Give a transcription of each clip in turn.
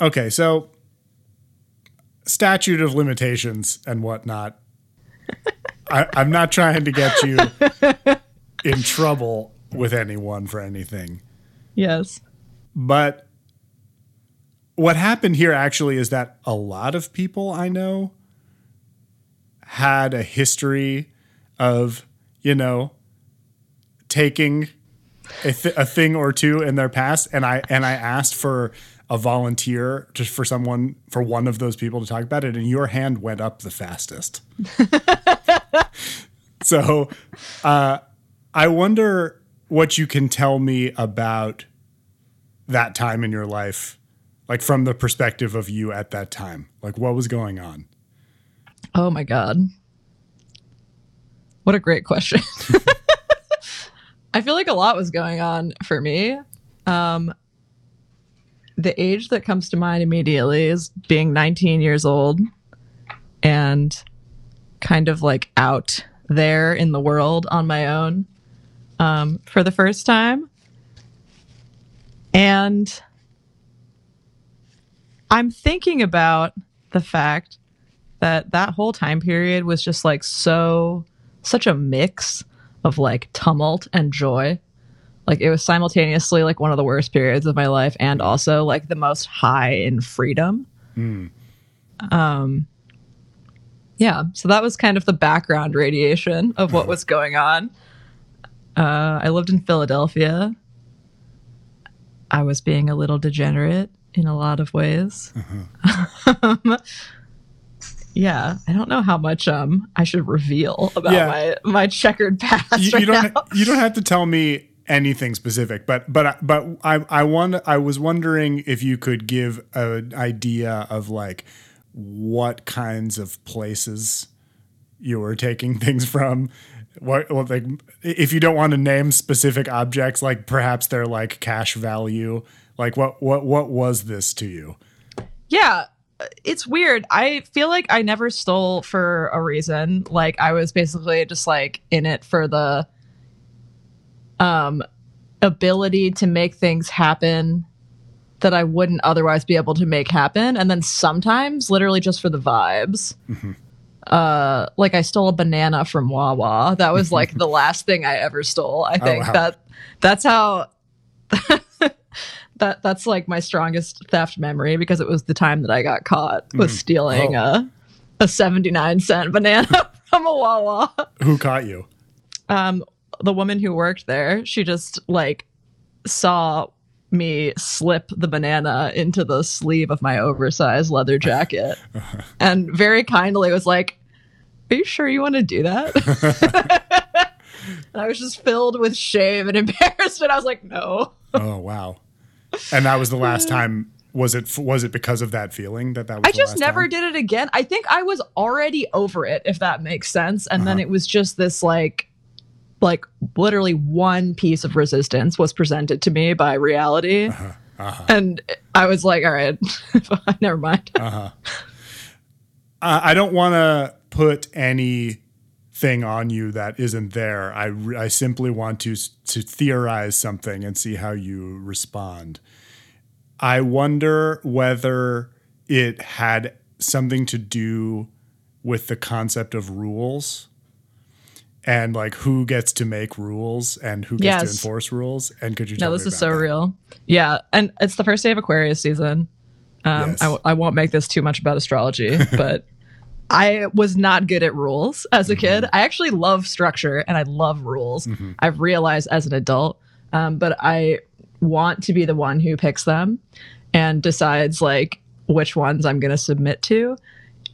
Okay, so statute of limitations and whatnot. I, I'm not trying to get you in trouble with anyone for anything. Yes. But what happened here actually is that a lot of people I know had a history of, you know, taking a, th- a thing or two in their past and I and I asked for a volunteer just for someone for one of those people to talk about it and your hand went up the fastest. so, uh, I wonder what you can tell me about that time in your life, like from the perspective of you at that time. Like, what was going on? Oh my God. What a great question. I feel like a lot was going on for me. Um, the age that comes to mind immediately is being 19 years old and kind of like out there in the world on my own um, for the first time. And I'm thinking about the fact that that whole time period was just like so, such a mix of like tumult and joy. Like it was simultaneously like one of the worst periods of my life and also like the most high in freedom. Um, yeah, so that was kind of the background radiation of what was going on. Uh, I lived in Philadelphia. I was being a little degenerate in a lot of ways. um, yeah, I don't know how much um I should reveal about Yeah. my my checkered past you, right you don't now. you don't have to tell me anything specific, but but but I I want I was wondering if you could give an idea of like what kinds of places you were taking things from. What, what like if you don't want to name specific objects, like perhaps they're like cash value. Like what what what was this to you? Yeah, it's weird. I feel like I never stole for a reason. Like I was basically just like in it for the um ability to make things happen that I wouldn't otherwise be able to make happen and then sometimes literally just for the vibes. Uh like I stole a banana from Wawa. That was like the last thing I ever stole. I think wow. that that's how that that's like my strongest theft memory because it was the time that I got caught was stealing Oh. a a 79 cent banana from a Wawa. Who caught you? Um the woman who worked there, she just like saw me slip the banana into the sleeve of my oversized leather jacket and very kindly was like, "Are you sure you want to do that?" and I was just filled with shame and embarrassment. I was like, "No." Oh wow! And that was the last time. Was it was it because of that feeling that that was? I just never time? did it again. I think I was already over it, if that makes sense. And then uh-huh. it was just this like, like literally one piece of resistance was presented to me by reality, and I was like, all right, never mind. Uh, I don't want to put anything on you that isn't there. I, I simply want to to theorize something and see how you respond. I wonder whether it had something to do with the concept of rules and like who gets to make rules and who gets to enforce rules. And could you no, this is so that? real. Yeah, and it's the first day of Aquarius season. Um, Yes. I, w- I won't make this too much about astrology, but I was not good at rules as a kid. I actually love structure and I love rules. I've realized as an adult, um, but I want to be the one who picks them and decides like which ones I'm going to submit to.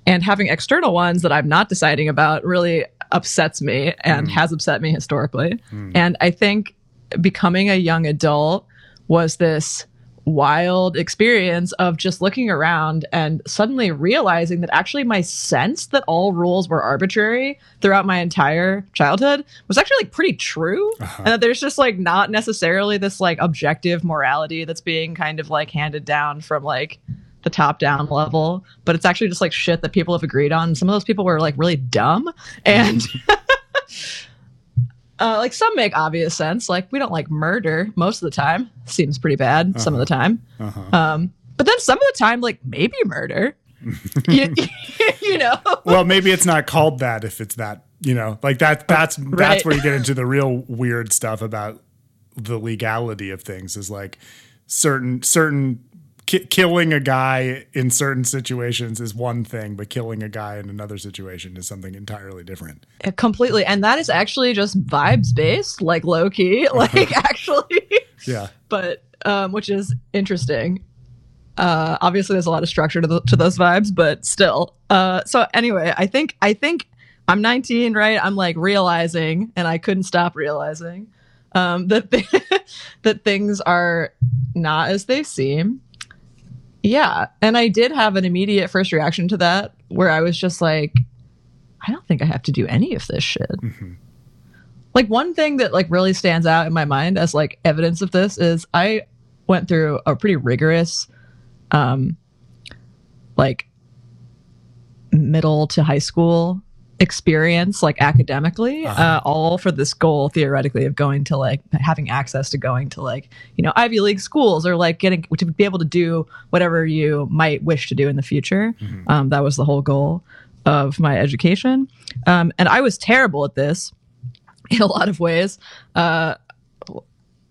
And having external ones that I'm not deciding about really upsets me and mm. has upset me historically. Mm. And I think becoming a young adult was this wild experience of just looking around and suddenly realizing that actually my sense that all rules were arbitrary throughout my entire childhood was actually like pretty true. Uh-huh. And that there's just like not necessarily this like objective morality that's being kind of like handed down from like the top down level but it's actually just like shit that people have agreed on some of those people were like really dumb and uh, like some make obvious sense. Like we don't like murder most of the time. Seems pretty bad some of the time. Um, but then some of the time, like maybe murder. you, you know. well, maybe it's not called that if it's that you know like that. That's Right. that's where you get into the real weird stuff about the legality of things. Is like certain certain ki- killing a guy in certain situations is one thing, but killing a guy in another situation is something entirely different. Uh, completely. And that is actually just vibes based like low key like actually. Yeah. but um which is interesting. Uh obviously there's a lot of structure to, the, to those vibes but still. Uh so anyway i think i think i'm 19 right? I'm like realizing and i couldn't stop realizing um that th- that things are not as they seem yeah and i did have an immediate first reaction to that where i was just like I don't think I have to do any of this shit. Like one thing that like really stands out in my mind as like evidence of this is I went through a pretty rigorous um like middle to high school experience like academically uh, all for this goal theoretically of going to like having access to going to like you know ivy league schools or like getting to be able to do whatever you might wish to do in the future. Um, that was the whole goal of my education. Um, and i was terrible at this in a lot of ways. Uh,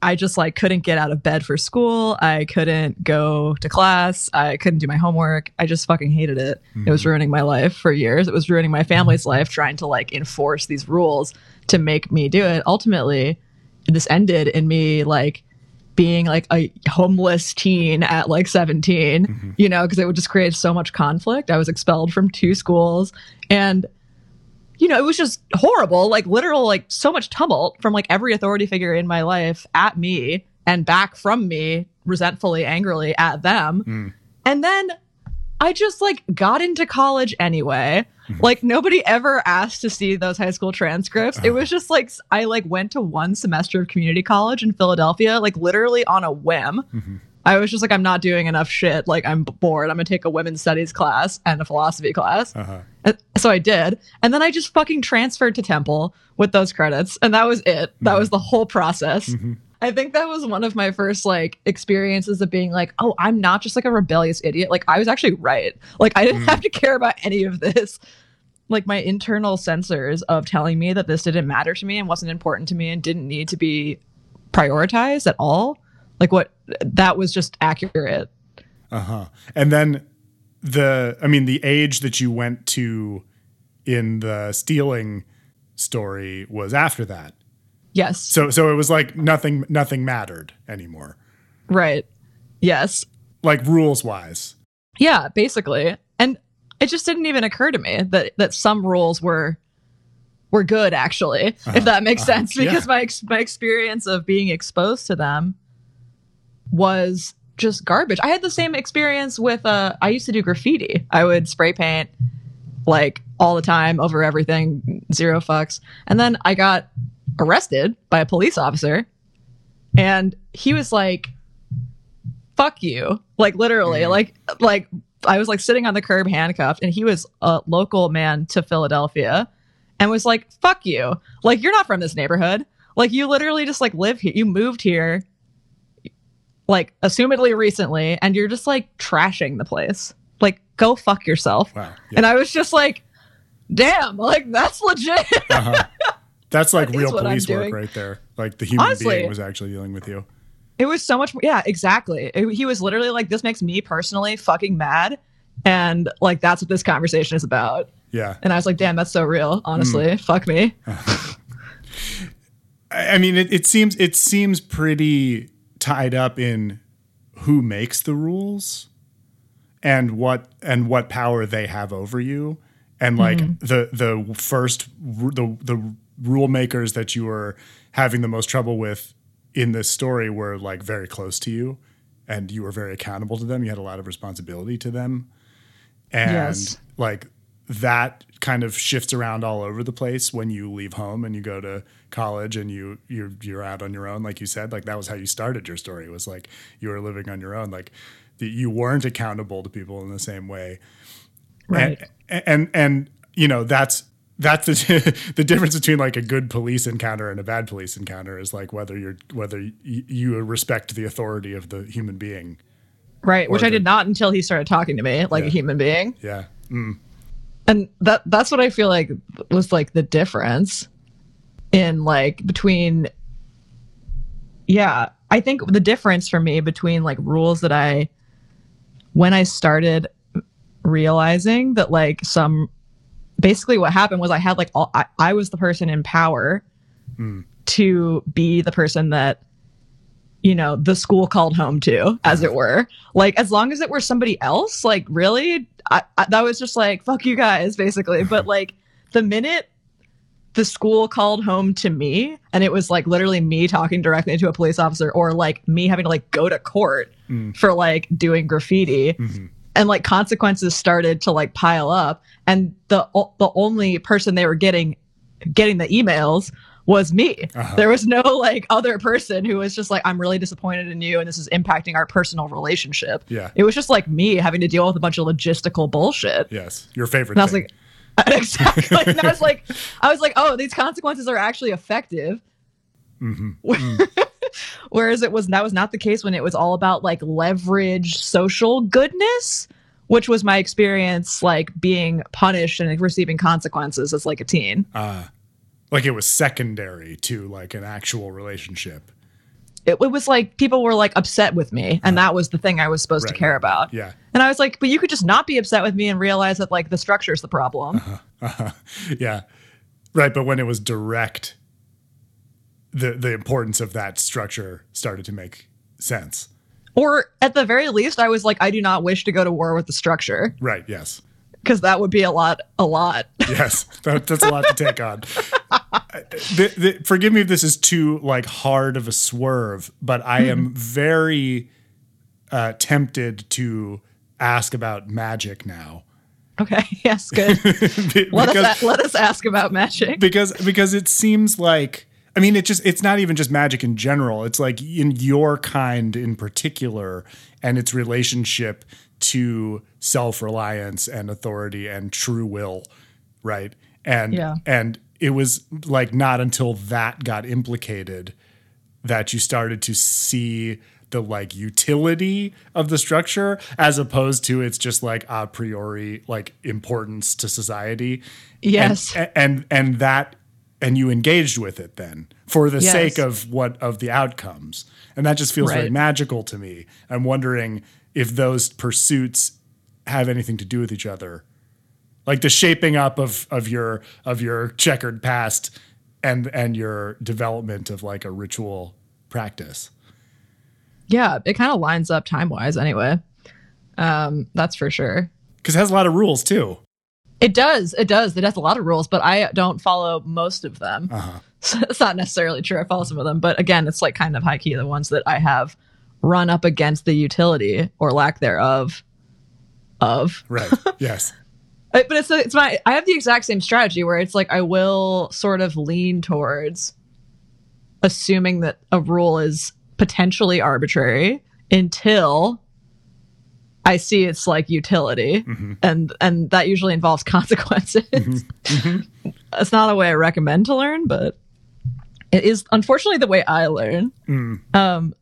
I just like couldn't get out of bed for school. I couldn't go to class. I couldn't do my homework. I just fucking hated it. It was mm-hmm. ruining my life for years. It was ruining my family's mm-hmm. life trying to like enforce these rules to make me do it. Ultimately, this ended in me like being like a homeless teen at like 17, mm-hmm. you know, because it would just create so much conflict. I was expelled from two schools and you know, it was just horrible, like literal, like so much tumult from like every authority figure in my life at me and back from me, resentfully, angrily at them. Hmm. And then I just like got into college anyway. Hmm. Like nobody ever asked to see those high school transcripts. It uh-huh. was just like I like went to one semester of community college in Philadelphia, like literally on a whim. Mm-hmm. I was just like, I'm not doing enough shit. Like, I'm bored. I'm gonna take a women's studies class and a philosophy class. Uh-huh. And so I did. And then I just fucking transferred to Temple with those credits. And that was it. That mm-hmm. was the whole process. Mm-hmm. I think that was one of my first like experiences of being like, oh, I'm not just like a rebellious idiot. Like I was actually right. Like I didn't mm. have to care about any of this. Like my internal sensors of telling me that this didn't matter to me and wasn't important to me and didn't need to be prioritized at all. Like what that was just accurate. Uh-huh. And then the I mean the age that you went to in the stealing story was after that. Yes. So so it was like nothing nothing mattered anymore. Right. Yes. Like rules wise. Yeah, basically. And it just didn't even occur to me that that some rules were were good actually, if that makes sense because yeah. my ex- my experience of being exposed to them was just garbage. I had the same experience with uh I used to do graffiti. I would spray paint like all the time over everything, zero fucks. And then I got arrested by a police officer and he was like fuck you like literally like like i was like sitting on the curb handcuffed and he was a local man to philadelphia and was like fuck you like you're not from this neighborhood like you literally just like live here you moved here like assumedly recently and you're just like trashing the place like go fuck yourself Wow. Yeah. and i was just like damn like that's legit uh-huh. That's like That real police work right there. Like the human Honestly. being was actually dealing with you. It was so much. Yeah, exactly. It- he was literally like, "This makes me personally fucking mad," and like that's what this conversation is about. Yeah. And I was like, "Damn, that's so real." Honestly, mm. fuck me. I I mean, it, it seems it seems pretty tied up in who makes the rules and what and what power they have over you, and like mm-hmm. the the first the the rule makers that you were having the most trouble with in this story were like very close to you, and you were very accountable to them. You had a lot of responsibility to them, and Yes. like that kind of shifts around all over the place when you leave home and you go to college and you you're you're out on your own like you said like that was how you started your story was like you were living on your own like the, you weren't accountable to people in the same way Right. and and, and you know that's that's the, the difference between like a good police encounter and a bad police encounter is like whether you're whether y- you respect the authority of the human being Right, which Or I did not until he started talking to me like Yeah. a human being. Yeah. Mm. And that that's what I feel like was like the difference in like between yeah I think the difference for me between like rules that I when I started realizing that like some basically what happened was I had like all I, I was the person in power hmm. to be the person that you know the school called home to as it uh-huh. were. Like as long as it were somebody else like really I, I that was just like fuck you guys basically. But like the minute the school called home to me and it was like literally me talking directly to a police officer or like me having to like go to court mm. for like doing graffiti mm-hmm. and like consequences started to like pile up and the the only person they were getting getting the emails was me. Uh-huh. There was no like other person who was just like, I'm really disappointed in you and this is impacting our personal relationship. Yeah. It was just like me having to deal with a bunch of logistical bullshit. Yes. Your favorite. And I was thing. like, exactly. And I was like, I was like, oh, these consequences are actually effective. Mm-hmm. Mm. Whereas it was that was not the case when it was all about like leverage social goodness, which was my experience like being punished and receiving consequences as like a teen. Ah. Like it was secondary to like an actual relationship. It, it was like people were like upset with me, and uh-huh. that was the thing I was supposed to care about. Yeah. And I was like, but you could just not be upset with me and realize that like the structure is the problem. Uh-huh. Uh-huh. Yeah. Right. But when it was direct, the the importance of that structure started to make sense. Or at the very least, I was like, I do not wish to go to war with the structure Right. Yes. Because that would be a lot, a lot. Yes. That, that's a lot to take on. The, the, forgive me if this is too like hard of a swerve, but I am very uh, tempted to ask about magic now. okay, yes, good. Be- Let because- us let us ask about magic. because because it seems like I mean it just it's not even just magic in general. It's like in your kind in particular and its relationship to self-reliance and authority and true will, right? And Yeah. and it was like not until that got implicated that you started to see the like utility of the structure as opposed to its just like a priori like importance to society Yes. and and, and that and you engaged with it then for the Yes. sake of what of the outcomes and that just feels very magical to me i'm wondering if those pursuits have anything to do with each other like the shaping up of of your of your checkered past and and your development of like a ritual practice Yeah, it kind of lines up time wise anyway. Um, that's for sure. because it has a lot of rules too It does. It does. It has a lot of rules, but I don't follow most of them. Uh-huh. So it's not necessarily true. I follow some of them, but again, it's like kind of high key the ones that I have run up against the utility or lack thereof of. right yes Uh, But it's it's my I have the exact same strategy where it's like I will sort of lean towards assuming that a rule is potentially arbitrary until I see its like utility, and and that usually involves consequences. It's not a way I recommend to learn, but it is unfortunately the way I learn. Um,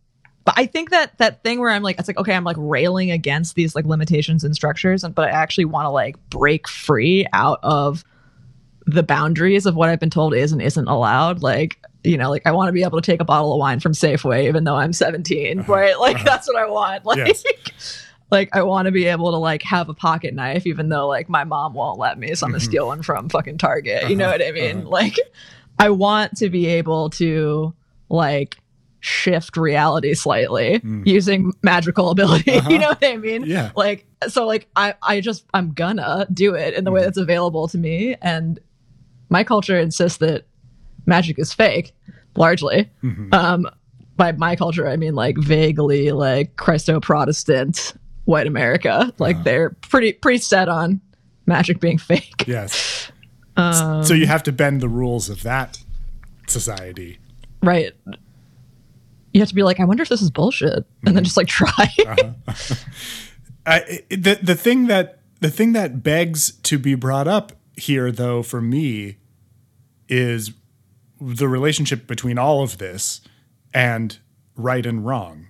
but I think that that thing where I'm like, it's like okay, I'm like railing against these like limitations and structures, and but I actually want to like break free out of the boundaries of what I've been told is and isn't allowed. Like, you know, like I want to be able to take a bottle of wine from Safeway even though I'm 17, uh-huh. right? Like uh-huh. that's what I want. Like, Yes. like I want to be able to like have a pocket knife even though like my mom won't let me, so I'm gonna mm-hmm. steal one from fucking Target. You know uh-huh. what I mean? Like, I want to be able to like shift reality slightly mm. using magical ability. You uh-huh. know what I mean? Yeah. Like so like I I just I'm gonna do it in the way mm. that's available to me and my culture insists that magic is fake largely. Mm-hmm. Um by my culture I mean like vaguely like Christo Protestant white America. Like uh-huh. they're pretty pretty set on magic being fake. yes Um, so you have to bend the rules of that society Right. You have to be like, I wonder if this is bullshit, and then mm-hmm. just like try. Uh-huh. I, the the thing that the thing that begs to be brought up here, though, for me, is the relationship between all of this and right and wrong.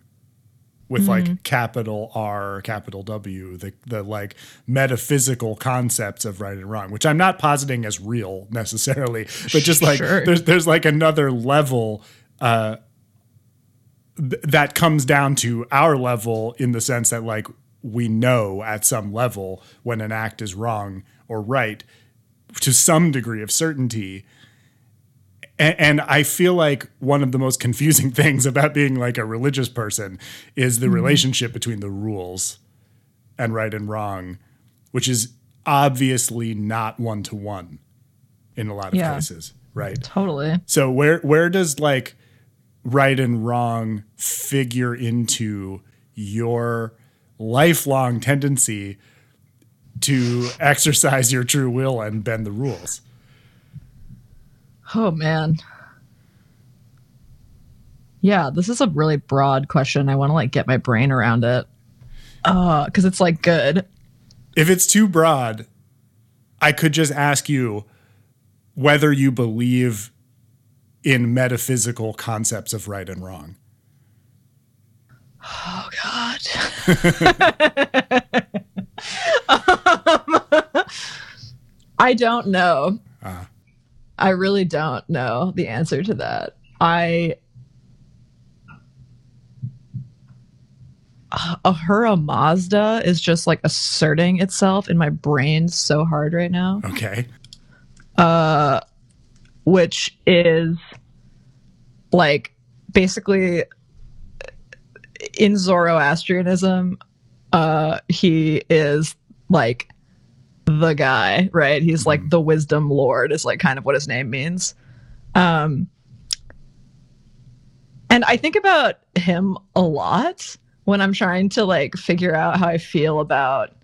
with like mm-hmm. capital R, capital W, the the like metaphysical concepts of right and wrong, which I'm not positing as real necessarily, but just like Sure. there's there's like another level uh th- that comes down to our level in the sense that like we know at some level when an act is wrong or right to some degree of certainty and, and I feel like one of the most confusing things about being like a religious person is the mm-hmm. relationship between the rules and right and wrong, which is obviously not one to one in a lot of Yeah. cases, right? Totally. So where where does like right and wrong figure into your lifelong tendency to exercise your true will and bend the rules? Oh man. Yeah, this is a really broad question. I want to like get my brain around it. Uh, because it's like good. if it's too broad, I could just ask you whether you believe in metaphysical concepts of right and wrong. Oh God. Um, I don't know. I really don't know the answer to that. I Ahura Mazda is just like asserting itself in my brain so hard right now. Okay. Uh, which is like basically in Zoroastrianism, uh, he is like the guy, right? He's like the wisdom lord, is like kind of what his name means. Um, and I think about him a lot when I'm trying to like figure out how I feel about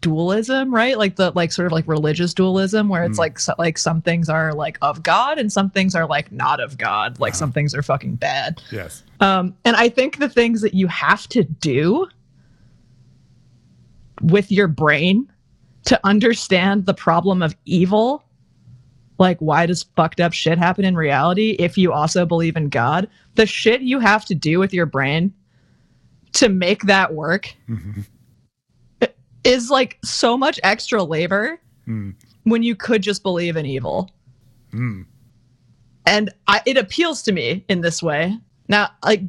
dualism, right? Like the like sort of like religious dualism where it's mm. like so, like some things are like of God and some things are like not of God. Like some uh-huh. things are fucking bad. Yes. Um, and I think the things that you have to do with your brain to understand the problem of evil, like why does fucked up shit happen in reality if you also believe in God? The shit you have to do with your brain to make that work mm-hmm. Is like so much extra labor hmm. when you could just believe in evil. Hmm. And I, it appeals to me in this way. Now, like,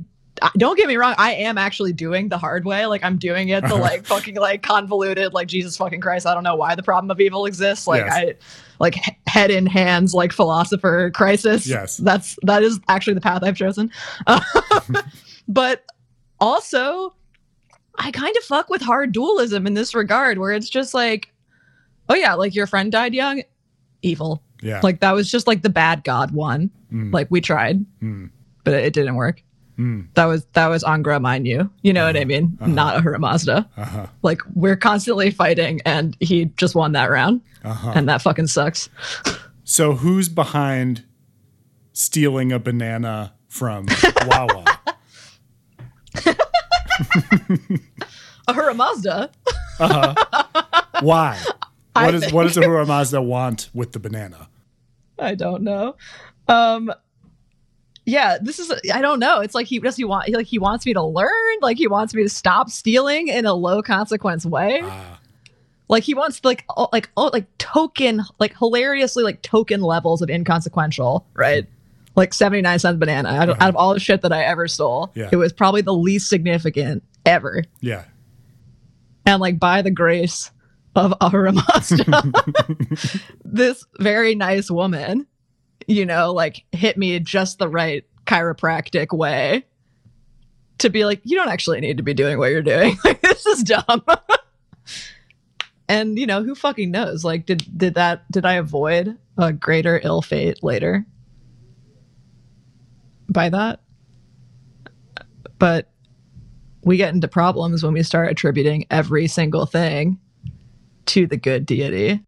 don't get me wrong, I am actually doing the hard way. Like, I'm doing it the like fucking like convoluted, like Jesus fucking Christ. I don't know why the problem of evil exists. Like, Yes. I like he- head in hands, like philosopher crisis. Yes. that's that is actually the path I've chosen. but also, I kind of fuck with hard dualism in this regard, where it's just like, oh yeah, like your friend died young, evil. Yeah. Like that was just like the bad god one. Mm. Like we tried, mm. but it didn't work. Mm. That was that was Angra Mainyu. You know what I uh-huh. mean? Uh-huh. Not Ahura Mazda. uh-huh. Like we're constantly fighting, and he just won that round, Uh-huh. and that fucking sucks. So who's behind stealing a banana from Wawa? Ahura Mazda. Why? I What is what does Ahura Mazda want with the banana? I don't know. Um yeah, this is I don't know. It's like he does he want like he wants me to learn, like he wants me to stop stealing in a low consequence way. Ah, Like he wants like like oh like token like hilariously like token levels of inconsequential, right? Like 79 cents banana. Out of, out of all the shit that I ever stole, Yeah. it was probably the least significant ever. yeah. And like by the grace of Ahura Mazda, this very nice woman, you know, like hit me just the right chiropractic way to be like, you don't actually need to be doing what you're doing. Like this is dumb. and you know, who fucking knows? Like, did did that did I avoid a greater ill fate later by that? But we get into problems when we start attributing every single thing to the good deity.